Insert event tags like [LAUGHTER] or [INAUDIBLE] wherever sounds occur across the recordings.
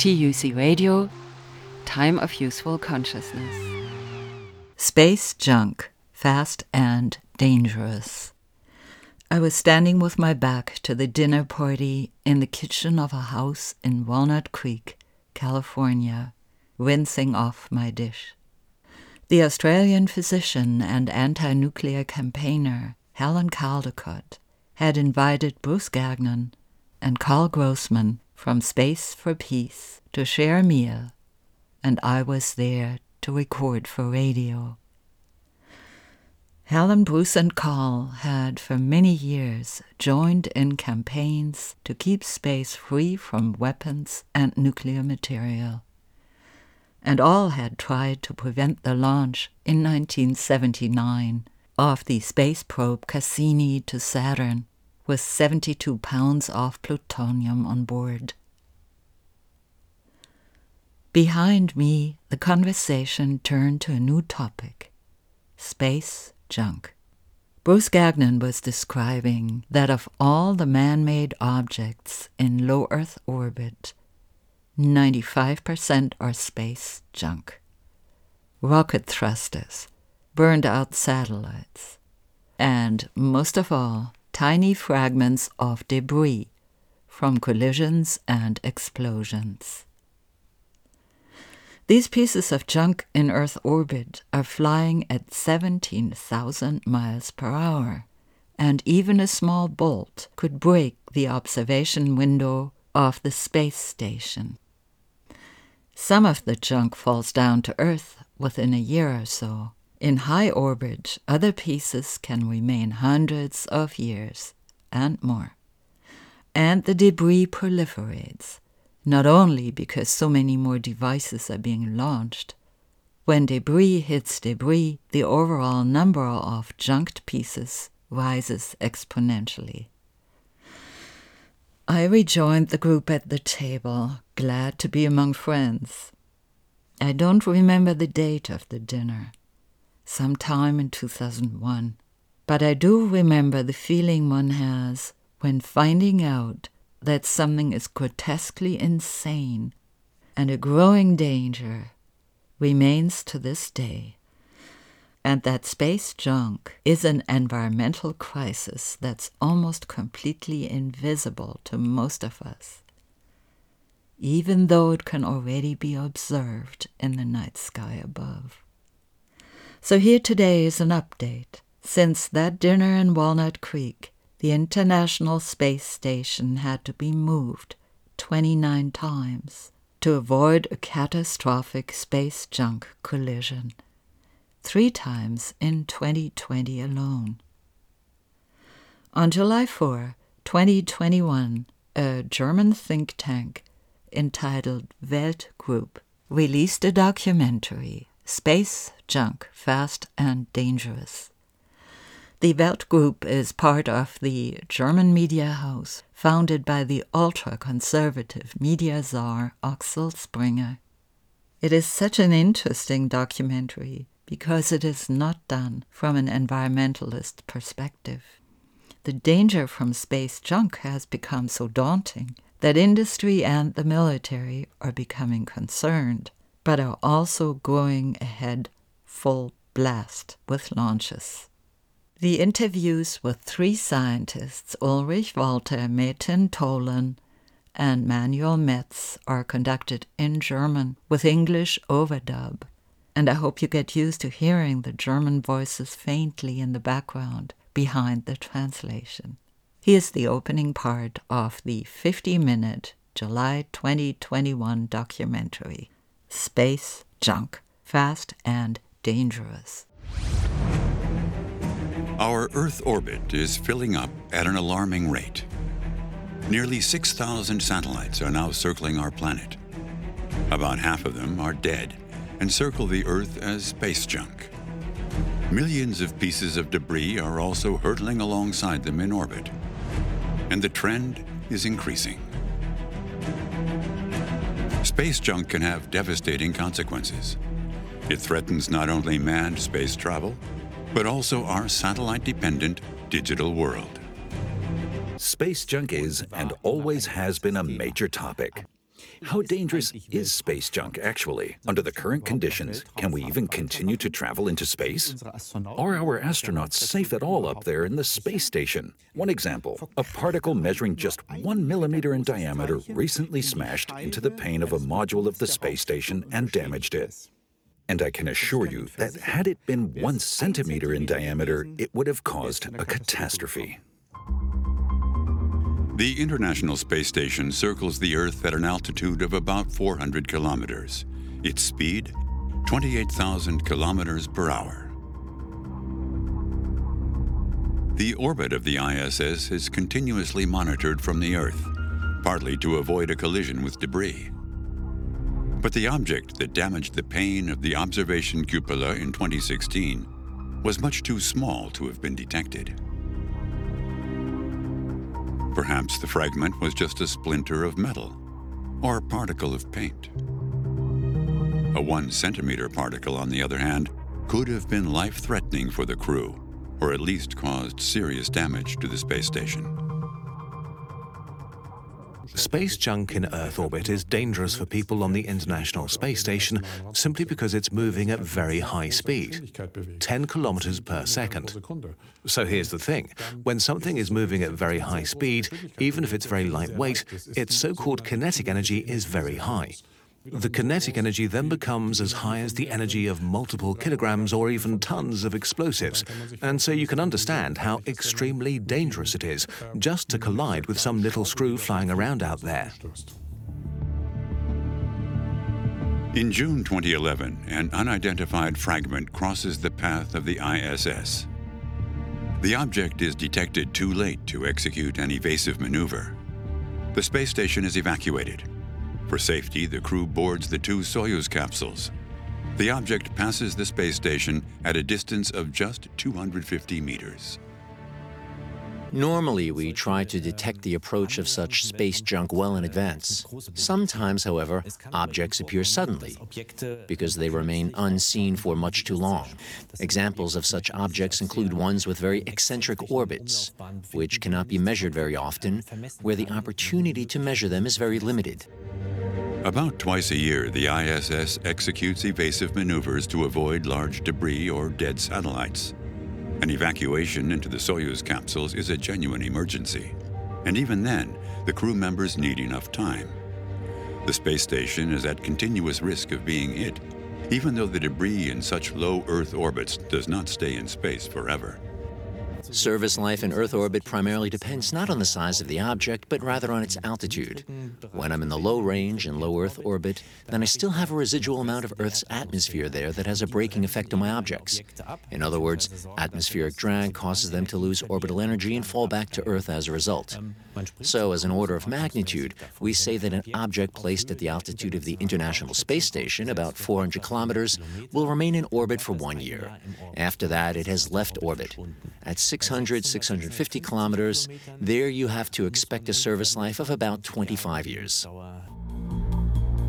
TUC Radio, Time of Useful Consciousness. Space junk, fast and dangerous. I was standing with my back to the dinner party in the kitchen of a house in Walnut Creek, California, rinsing off my dish. The Australian physician and anti nuclear campaigner Helen Caldicott had invited Bruce Gagnon and Karl Grossman from Space for Peace to share a meal, and I was there to record for radio. Helen, Bruce, and Carl had for many years joined in campaigns to keep space free from weapons and nuclear material and all had tried to prevent the launch in 1979 of the space probe Cassini to Saturn with 72 pounds of plutonium on board. Behind me, the conversation turned to a new topic space junk. Bruce Gagnon was describing that of all the man made objects in low Earth orbit, 95% are space junk. Rocket thrusters, burned out satellites, and most of all, tiny fragments of debris from collisions and explosions. These pieces of junk in Earth orbit are flying at 17,000 miles per hour, and even a small bolt could break the observation window of the space station. Some of the junk falls down to Earth within a year or so. In high orbit, other pieces can remain hundreds of years and more. And the debris proliferates, not only because so many more devices are being launched. When debris hits debris, the overall number of junked pieces rises exponentially. I rejoined the group at the table, glad to be among friends. I don't remember the date of the dinner, sometime in 2001, but I do remember the feeling one has when finding out that something is grotesquely insane and a growing danger remains to this day and that space junk is an environmental crisis that's almost completely invisible to most of us, even though it can already be observed in the night sky above. So, here today is an update. Since that dinner in Walnut Creek, the International Space Station had to be moved 29 times to avoid a catastrophic space junk collision three times in 2020 alone. On July 4, 2021, a German think tank entitled Weltgroup released a documentary, Space Junk Fast and Dangerous. The Weltgroup is part of the German media house founded by the ultra conservative media czar Axel Springer. It is such an interesting documentary because it is not done from an environmentalist perspective. The danger from space junk has become so daunting that industry and the military are becoming concerned, but are also going ahead full blast with launches. The interviews with three scientists, Ulrich Walter, Metin Tolan, and Manuel Metz, are conducted in German with English overdub and I hope you get used to hearing the German voices faintly in the background behind the translation. Here's the opening part of the 50 minute July 2021 documentary Space Junk Fast and Dangerous. Our Earth orbit is filling up at an alarming rate. Nearly 6,000 satellites are now circling our planet. About half of them are dead and circle the Earth as space junk. Millions of pieces of debris are also hurtling alongside them in orbit. And the trend is increasing. Space junk can have devastating consequences. It threatens not only manned space travel, but also our satellite dependent digital world. Space junk is and always has been a major topic. How dangerous is space junk actually? Under the current conditions, can we even continue to travel into space? Are our astronauts safe at all up there in the space station? One example a particle [LAUGHS] measuring just one millimeter in diameter recently smashed into the pane of a module of the space station and damaged it. And I can assure you that had it been one centimeter in diameter, it would have caused a catastrophe. The International Space Station circles the Earth at an altitude of about 400 kilometers. Its speed, 28,000 kilometers per hour. The orbit of the ISS is continuously monitored from the Earth, partly to avoid a collision with debris. But the object that damaged the pane of the observation cupola in 2016 was much too small to have been detected. Perhaps the fragment was just a splinter of metal or a particle of paint. A one centimeter particle, on the other hand, could have been life threatening for the crew, or at least caused serious damage to the space station. Space junk in Earth orbit is dangerous for people on the International Space Station simply because it's moving at very high speed 10 kilometers per second. So here's the thing when something is moving at very high speed, even if it's very lightweight, its so called kinetic energy is very high. The kinetic energy then becomes as high as the energy of multiple kilograms or even tons of explosives, and so you can understand how extremely dangerous it is just to collide with some little screw flying around out there. In June 2011, an unidentified fragment crosses the path of the ISS. The object is detected too late to execute an evasive maneuver. The space station is evacuated for safety, the crew boards the two Soyuz capsules. The object passes the space station at a distance of just 250 meters. Normally, we try to detect the approach of such space junk well in advance. Sometimes, however, objects appear suddenly because they remain unseen for much too long. Examples of such objects include ones with very eccentric orbits, which cannot be measured very often, where the opportunity to measure them is very limited. About twice a year, the ISS executes evasive maneuvers to avoid large debris or dead satellites. An evacuation into the Soyuz capsules is a genuine emergency. And even then, the crew members need enough time. The space station is at continuous risk of being hit, even though the debris in such low Earth orbits does not stay in space forever. Service life in Earth orbit primarily depends not on the size of the object, but rather on its altitude. When I'm in the low range and low Earth orbit, then I still have a residual amount of Earth's atmosphere there that has a braking effect on my objects. In other words, atmospheric drag causes them to lose orbital energy and fall back to Earth as a result. So, as an order of magnitude, we say that an object placed at the altitude of the International Space Station, about 400 kilometers, will remain in orbit for one year. After that, it has left orbit. At 600, 650 kilometers, there you have to expect a service life of about 25 years.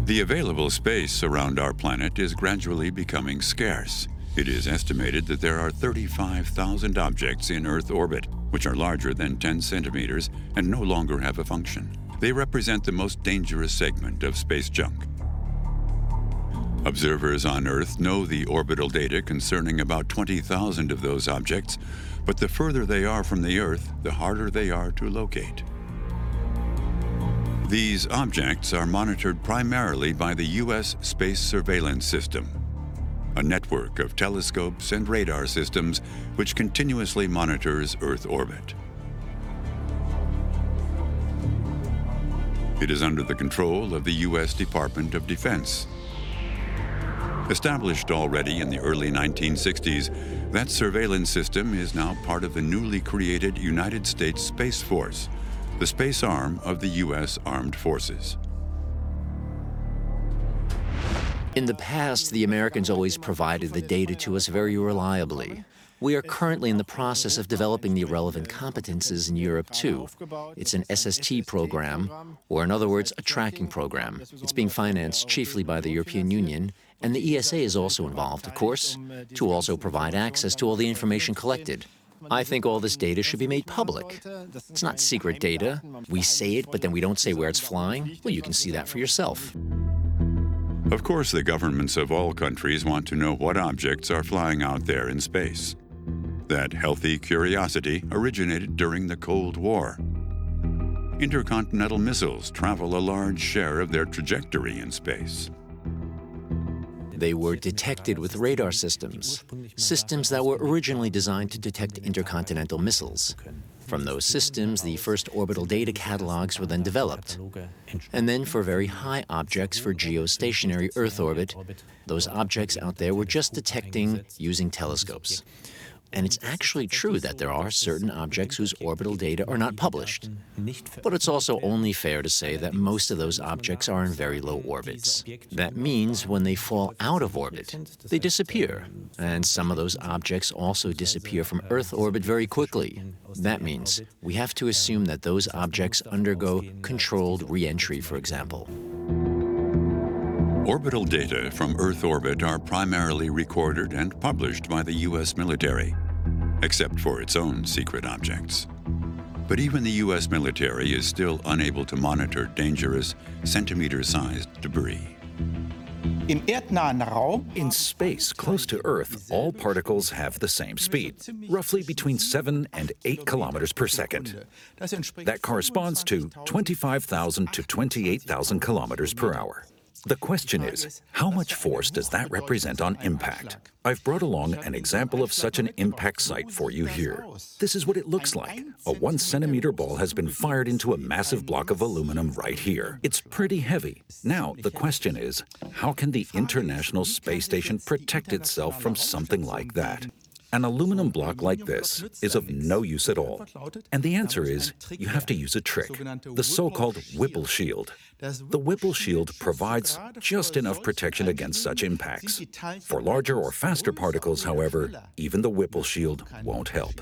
The available space around our planet is gradually becoming scarce. It is estimated that there are 35,000 objects in Earth orbit, which are larger than 10 centimeters and no longer have a function. They represent the most dangerous segment of space junk. Observers on Earth know the orbital data concerning about 20,000 of those objects, but the further they are from the Earth, the harder they are to locate. These objects are monitored primarily by the U.S. Space Surveillance System, a network of telescopes and radar systems which continuously monitors Earth orbit. It is under the control of the U.S. Department of Defense. Established already in the early 1960s, that surveillance system is now part of the newly created United States Space Force, the space arm of the U.S. Armed Forces. In the past, the Americans always provided the data to us very reliably. We are currently in the process of developing the relevant competences in Europe too. It's an SST program, or in other words, a tracking program. It's being financed chiefly by the European Union, and the ESA is also involved, of course, to also provide access to all the information collected. I think all this data should be made public. It's not secret data. We say it, but then we don't say where it's flying. Well, you can see that for yourself. Of course, the governments of all countries want to know what objects are flying out there in space. That healthy curiosity originated during the Cold War. Intercontinental missiles travel a large share of their trajectory in space. They were detected with radar systems, systems that were originally designed to detect intercontinental missiles. From those systems, the first orbital data catalogs were then developed. And then for very high objects for geostationary Earth orbit, those objects out there were just detecting using telescopes. And it's actually true that there are certain objects whose orbital data are not published. But it's also only fair to say that most of those objects are in very low orbits. That means when they fall out of orbit, they disappear. And some of those objects also disappear from Earth orbit very quickly. That means we have to assume that those objects undergo controlled reentry, for example. Orbital data from Earth orbit are primarily recorded and published by the U.S. military, except for its own secret objects. But even the U.S. military is still unable to monitor dangerous, centimeter sized debris. In space, close to Earth, all particles have the same speed, roughly between 7 and 8 kilometers per second. That corresponds to 25,000 to 28,000 kilometers per hour. The question is, how much force does that represent on impact? I've brought along an example of such an impact site for you here. This is what it looks like. A one centimeter ball has been fired into a massive block of aluminum right here. It's pretty heavy. Now, the question is, how can the International Space Station protect itself from something like that? An aluminum block like this is of no use at all. And the answer is you have to use a trick, the so called Whipple shield. The Whipple shield provides just enough protection against such impacts. For larger or faster particles, however, even the Whipple shield won't help.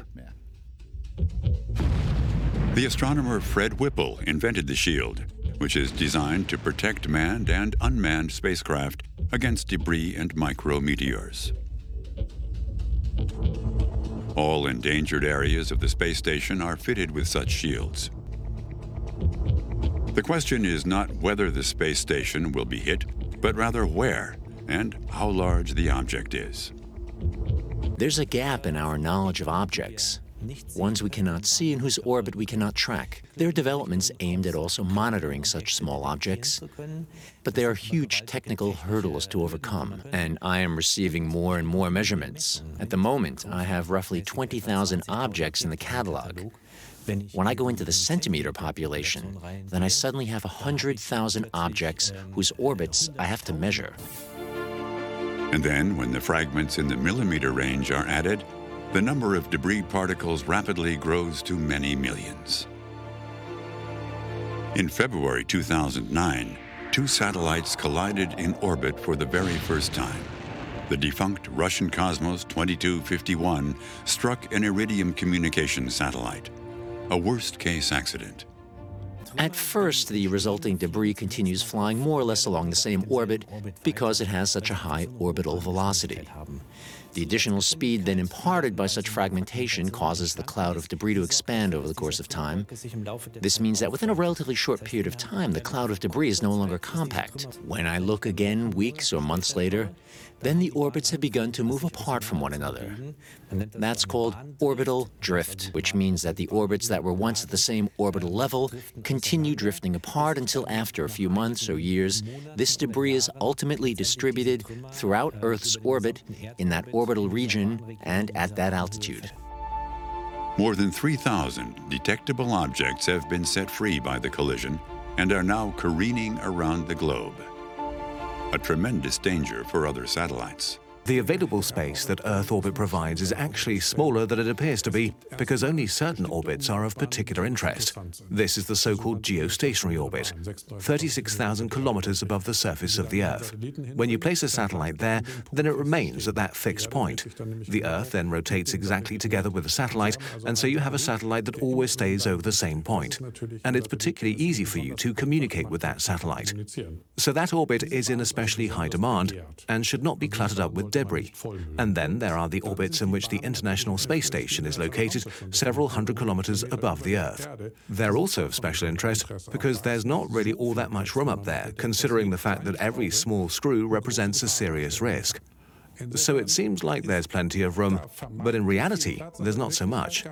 The astronomer Fred Whipple invented the shield, which is designed to protect manned and unmanned spacecraft against debris and micrometeors. All endangered areas of the space station are fitted with such shields. The question is not whether the space station will be hit, but rather where and how large the object is. There's a gap in our knowledge of objects ones we cannot see and whose orbit we cannot track. There are developments aimed at also monitoring such small objects, but there are huge technical hurdles to overcome, and I am receiving more and more measurements. At the moment, I have roughly 20,000 objects in the catalog. When I go into the centimeter population, then I suddenly have 100,000 objects whose orbits I have to measure. And then, when the fragments in the millimeter range are added, the number of debris particles rapidly grows to many millions. In February 2009, two satellites collided in orbit for the very first time. The defunct Russian Cosmos 2251 struck an Iridium communication satellite, a worst case accident. At first, the resulting debris continues flying more or less along the same orbit because it has such a high orbital velocity. The additional speed then imparted by such fragmentation causes the cloud of debris to expand over the course of time. This means that within a relatively short period of time, the cloud of debris is no longer compact. When I look again weeks or months later, then the orbits have begun to move apart from one another. That's called orbital drift, which means that the orbits that were once at the same orbital level continue drifting apart until after a few months or years, this debris is ultimately distributed throughout Earth's orbit in that orbital region and at that altitude. More than 3,000 detectable objects have been set free by the collision and are now careening around the globe a tremendous danger for other satellites. The available space that Earth orbit provides is actually smaller than it appears to be because only certain orbits are of particular interest. This is the so-called geostationary orbit, 36,000 kilometers above the surface of the Earth. When you place a satellite there, then it remains at that fixed point. The Earth then rotates exactly together with the satellite, and so you have a satellite that always stays over the same point. And it's particularly easy for you to communicate with that satellite. So that orbit is in especially high demand and should not be cluttered up with debris. And then there are the orbits in which the International Space Station is located several hundred kilometers above the Earth. They're also of special interest because there's not really all that much room up there, considering the fact that every small screw represents a serious risk. So it seems like there's plenty of room, but in reality, there's not so much.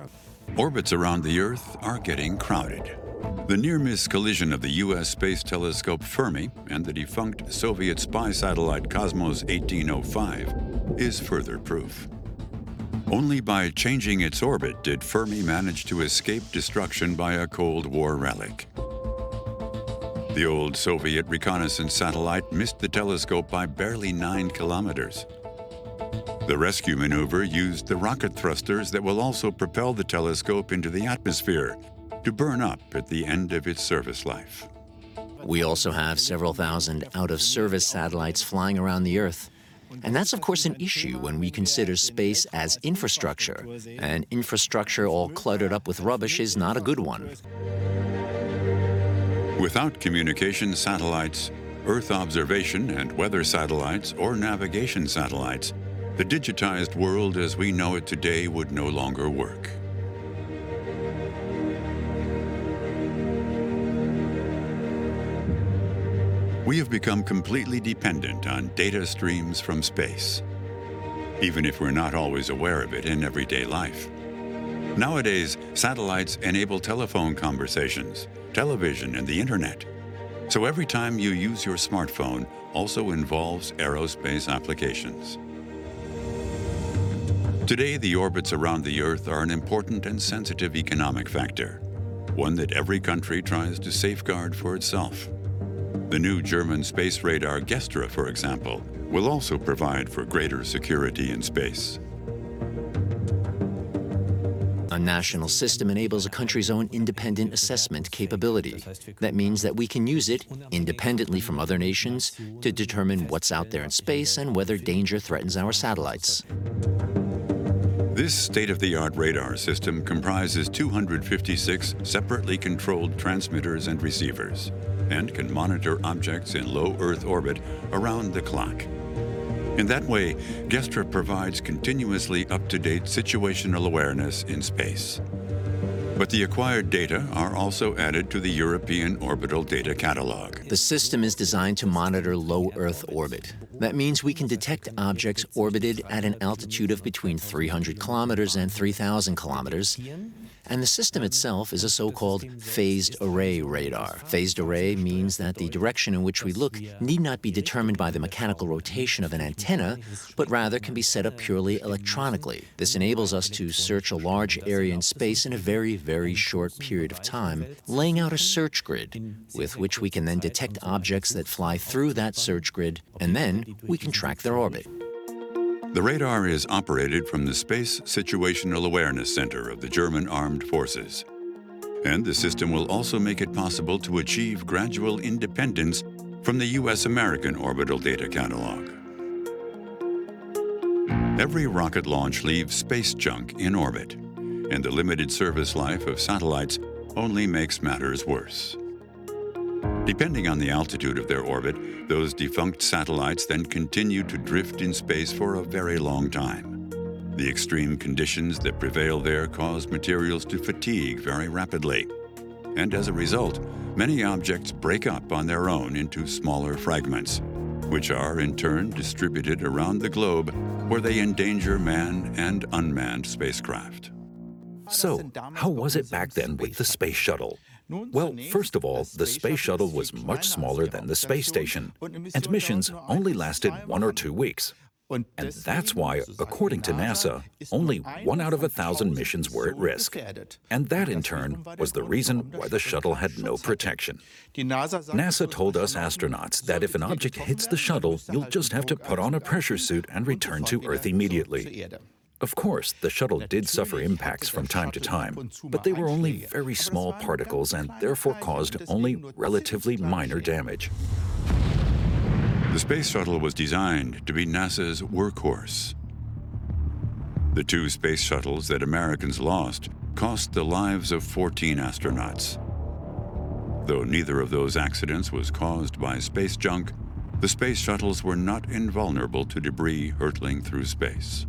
Orbits around the Earth are getting crowded. The near miss collision of the U.S. space telescope Fermi and the defunct Soviet spy satellite Cosmos 1805 is further proof. Only by changing its orbit did Fermi manage to escape destruction by a Cold War relic. The old Soviet reconnaissance satellite missed the telescope by barely nine kilometers. The rescue maneuver used the rocket thrusters that will also propel the telescope into the atmosphere to burn up at the end of its service life. We also have several thousand out of service satellites flying around the Earth. And that's, of course, an issue when we consider space as infrastructure. And infrastructure all cluttered up with rubbish is not a good one. Without communication satellites, Earth observation and weather satellites, or navigation satellites, the digitized world as we know it today would no longer work. We have become completely dependent on data streams from space, even if we're not always aware of it in everyday life. Nowadays, satellites enable telephone conversations, television, and the internet. So every time you use your smartphone also involves aerospace applications. Today, the orbits around the Earth are an important and sensitive economic factor, one that every country tries to safeguard for itself. The new German space radar Gestra, for example, will also provide for greater security in space. A national system enables a country's own independent assessment capability. That means that we can use it independently from other nations to determine what's out there in space and whether danger threatens our satellites. This state-of-the-art radar system comprises 256 separately controlled transmitters and receivers and can monitor objects in low Earth orbit around the clock. In that way, Gestra provides continuously up-to-date situational awareness in space. But the acquired data are also added to the European Orbital Data Catalog. The system is designed to monitor low Earth orbit. That means we can detect objects orbited at an altitude of between 300 kilometers and 3,000 kilometers and the system itself is a so-called phased array radar. Phased array means that the direction in which we look need not be determined by the mechanical rotation of an antenna, but rather can be set up purely electronically. This enables us to search a large area in space in a very, very short period of time, laying out a search grid with which we can then detect objects that fly through that search grid, and then we can track their orbit. The radar is operated from the Space Situational Awareness Center of the German Armed Forces. And the system will also make it possible to achieve gradual independence from the U.S. American Orbital Data Catalog. Every rocket launch leaves space junk in orbit, and the limited service life of satellites only makes matters worse. Depending on the altitude of their orbit, those defunct satellites then continue to drift in space for a very long time. The extreme conditions that prevail there cause materials to fatigue very rapidly. And as a result, many objects break up on their own into smaller fragments, which are in turn distributed around the globe where they endanger manned and unmanned spacecraft. So, how was it back then with the space shuttle? Well, first of all, the space shuttle was much smaller than the space station, and missions only lasted one or two weeks. And that's why, according to NASA, only one out of a thousand missions were at risk. And that, in turn, was the reason why the shuttle had no protection. NASA told us astronauts that if an object hits the shuttle, you'll just have to put on a pressure suit and return to Earth immediately. Of course, the shuttle did suffer impacts from time to time, but they were only very small particles and therefore caused only relatively minor damage. The space shuttle was designed to be NASA's workhorse. The two space shuttles that Americans lost cost the lives of 14 astronauts. Though neither of those accidents was caused by space junk, the space shuttles were not invulnerable to debris hurtling through space.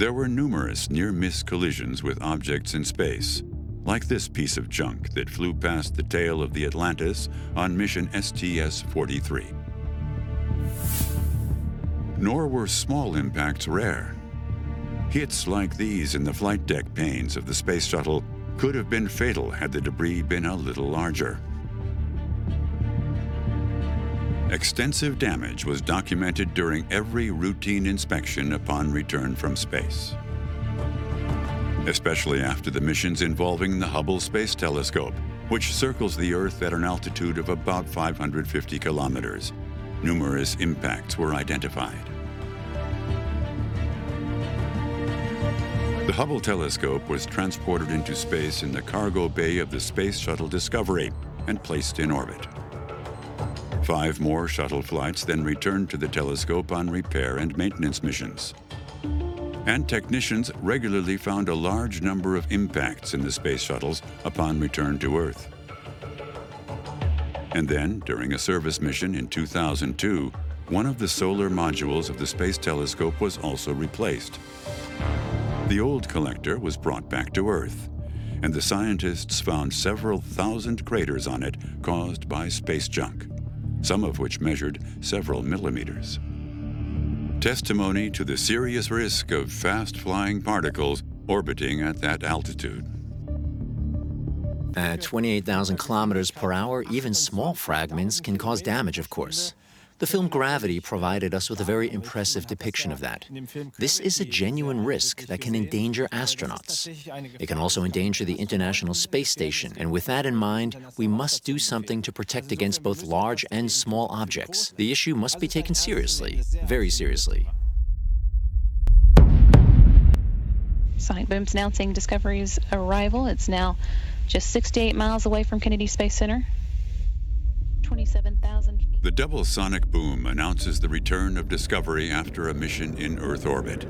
There were numerous near-miss collisions with objects in space, like this piece of junk that flew past the tail of the Atlantis on mission STS-43. Nor were small impacts rare. Hits like these in the flight deck panes of the space shuttle could have been fatal had the debris been a little larger. Extensive damage was documented during every routine inspection upon return from space. Especially after the missions involving the Hubble Space Telescope, which circles the Earth at an altitude of about 550 kilometers. Numerous impacts were identified. The Hubble telescope was transported into space in the cargo bay of the Space Shuttle Discovery and placed in orbit. Five more shuttle flights then returned to the telescope on repair and maintenance missions. And technicians regularly found a large number of impacts in the space shuttles upon return to Earth. And then, during a service mission in 2002, one of the solar modules of the Space Telescope was also replaced. The old collector was brought back to Earth, and the scientists found several thousand craters on it caused by space junk, some of which measured several millimeters. Testimony to the serious risk of fast-flying particles orbiting at that altitude. Uh, at 28,000 kilometers per hour, even small fragments can cause damage, of course. The film Gravity provided us with a very impressive depiction of that. This is a genuine risk that can endanger astronauts. It can also endanger the International Space Station, and with that in mind, we must do something to protect against both large and small objects. The issue must be taken seriously, very seriously. Sonic Boom's announcing Discovery's arrival. It's now just 68 miles away from Kennedy Space Center. 27,000 the double sonic boom announces the return of Discovery after a mission in Earth orbit.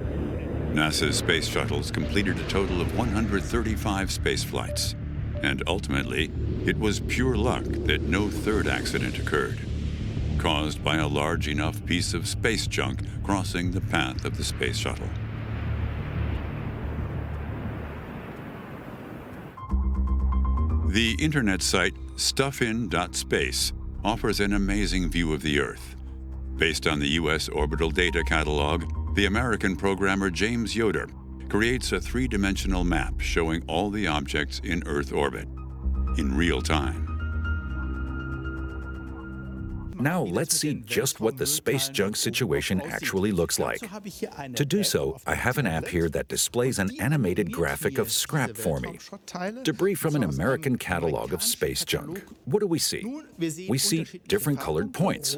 NASA's space shuttles completed a total of 135 space flights, and ultimately, it was pure luck that no third accident occurred, caused by a large enough piece of space junk crossing the path of the space shuttle. The internet site stuffin.space offers an amazing view of the Earth. Based on the U.S. Orbital Data Catalog, the American programmer James Yoder creates a three-dimensional map showing all the objects in Earth orbit in real time. Now let's see just what the space junk situation actually looks like. To do so, I have an app here that displays an animated graphic of scrap for me. Debris from an American catalog of space junk. What do we see? We see different colored points.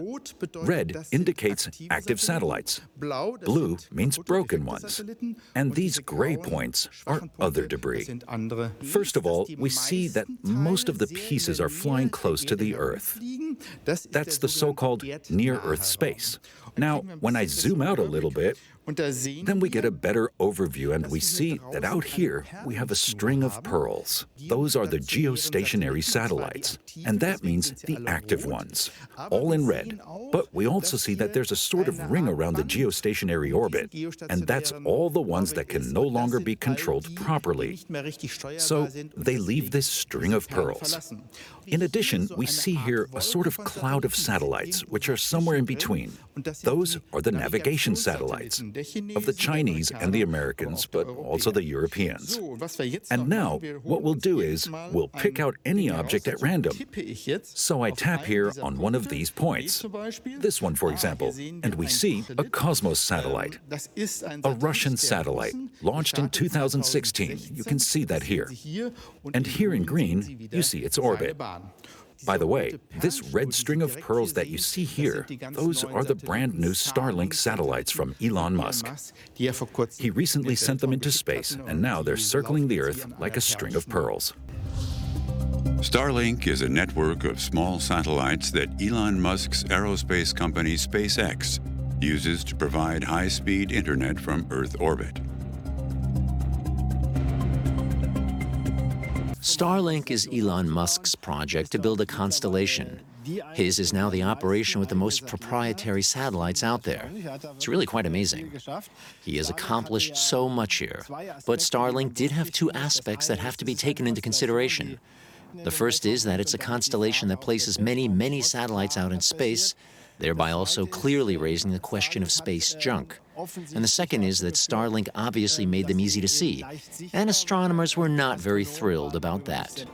Red indicates active satellites. Blue means broken ones. And these gray points are other debris. First of all, we see that most of the pieces are flying close to the Earth. That's the so-called near-Earth space. Now, when I zoom out a little bit, then we get a better overview and we see that out here we have a string of pearls. Those are the geostationary satellites, and that means the active ones, all in red. But we also see that there's a sort of ring around the geostationary orbit, and that's all the ones that can no longer be controlled properly. So they leave this string of pearls. In addition, we see here a sort of cloud of satellites, which are somewhere in between. Those are the navigation satellites of the Chinese and the Americans, but also the Europeans. And now, what we'll do is, we'll pick out any object at random. So I tap here on one of these points, this one, for example, and we see a Cosmos satellite, a Russian satellite, launched in 2016. You can see that here. And here in green, you see its orbit. By the way, this red string of pearls that you see here, those are the brand new Starlink satellites from Elon Musk. He recently sent them into space, and now they're circling the Earth like a string of pearls. Starlink is a network of small satellites that Elon Musk's aerospace company SpaceX uses to provide high-speed internet from Earth orbit. Starlink is Elon Musk's project to build a constellation. His is now the operation with the most proprietary satellites out there. It's really quite amazing. He has accomplished so much here. But Starlink did have two aspects that have to be taken into consideration. The first is that it's a constellation that places many, many satellites out in space, thereby also clearly raising the question of space junk. And the second is that Starlink obviously made them easy to see, and astronomers were not very thrilled about that.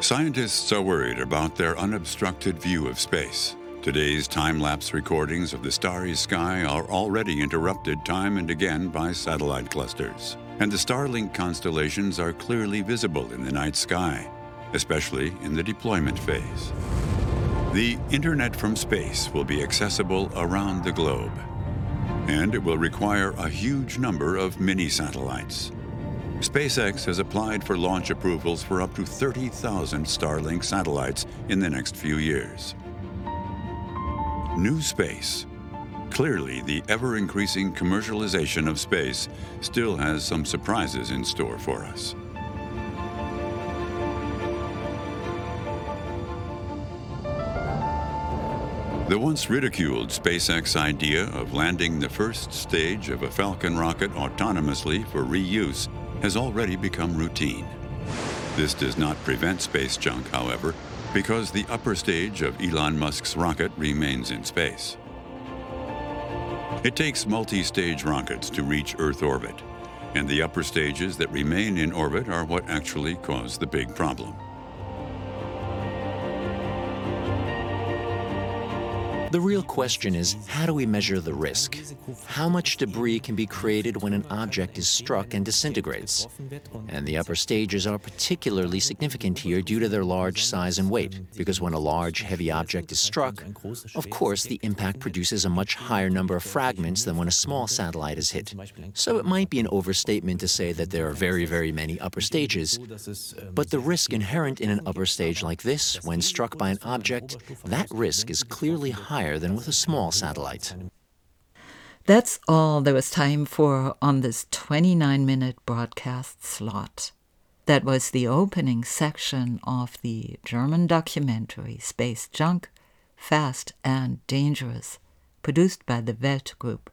Scientists are worried about their unobstructed view of space. Today's time lapse recordings of the starry sky are already interrupted time and again by satellite clusters. And the Starlink constellations are clearly visible in the night sky, especially in the deployment phase. The Internet from space will be accessible around the globe, and it will require a huge number of mini satellites. SpaceX has applied for launch approvals for up to 30,000 Starlink satellites in the next few years. New space. Clearly, the ever increasing commercialization of space still has some surprises in store for us. The once ridiculed SpaceX idea of landing the first stage of a Falcon rocket autonomously for reuse has already become routine. This does not prevent space junk, however, because the upper stage of Elon Musk's rocket remains in space. It takes multi stage rockets to reach Earth orbit, and the upper stages that remain in orbit are what actually cause the big problem. The real question is how do we measure the risk? How much debris can be created when an object is struck and disintegrates? And the upper stages are particularly significant here due to their large size and weight, because when a large, heavy object is struck, of course the impact produces a much higher number of fragments than when a small satellite is hit. So it might be an overstatement to say that there are very, very many upper stages, but the risk inherent in an upper stage like this, when struck by an object, that risk is clearly higher higher than with a small satellite. That's all there was time for on this 29 minute broadcast slot. That was the opening section of the German documentary Space Junk Fast and Dangerous, produced by the Welt Group.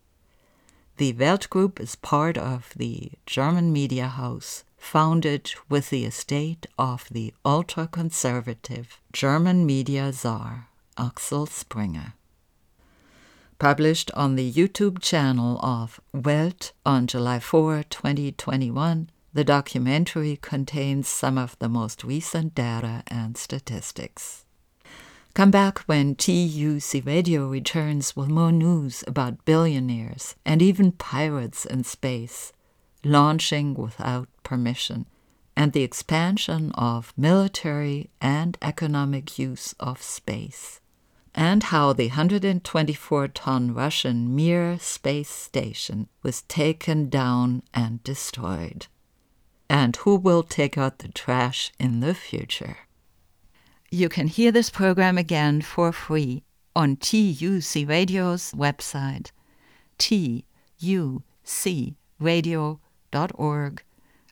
The Welt Group is part of the German media house founded with the estate of the ultra conservative German media czar Axel Springer published on the YouTube channel of Welt on July 4, 2021. The documentary contains some of the most recent data and statistics. Come back when TUC Radio returns with more news about billionaires and even pirates in space, launching without permission, and the expansion of military and economic use of space and how the 124 ton Russian Mir space station was taken down and destroyed, and who will take out the trash in the future. You can hear this program again for free on TUC Radio's website, tucradio.org.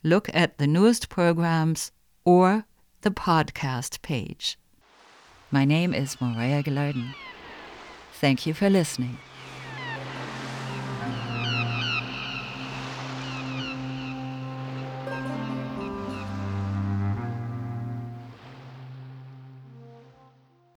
Look at the newest programs or the podcast page. My name is Maria Gilardin. Thank you for listening.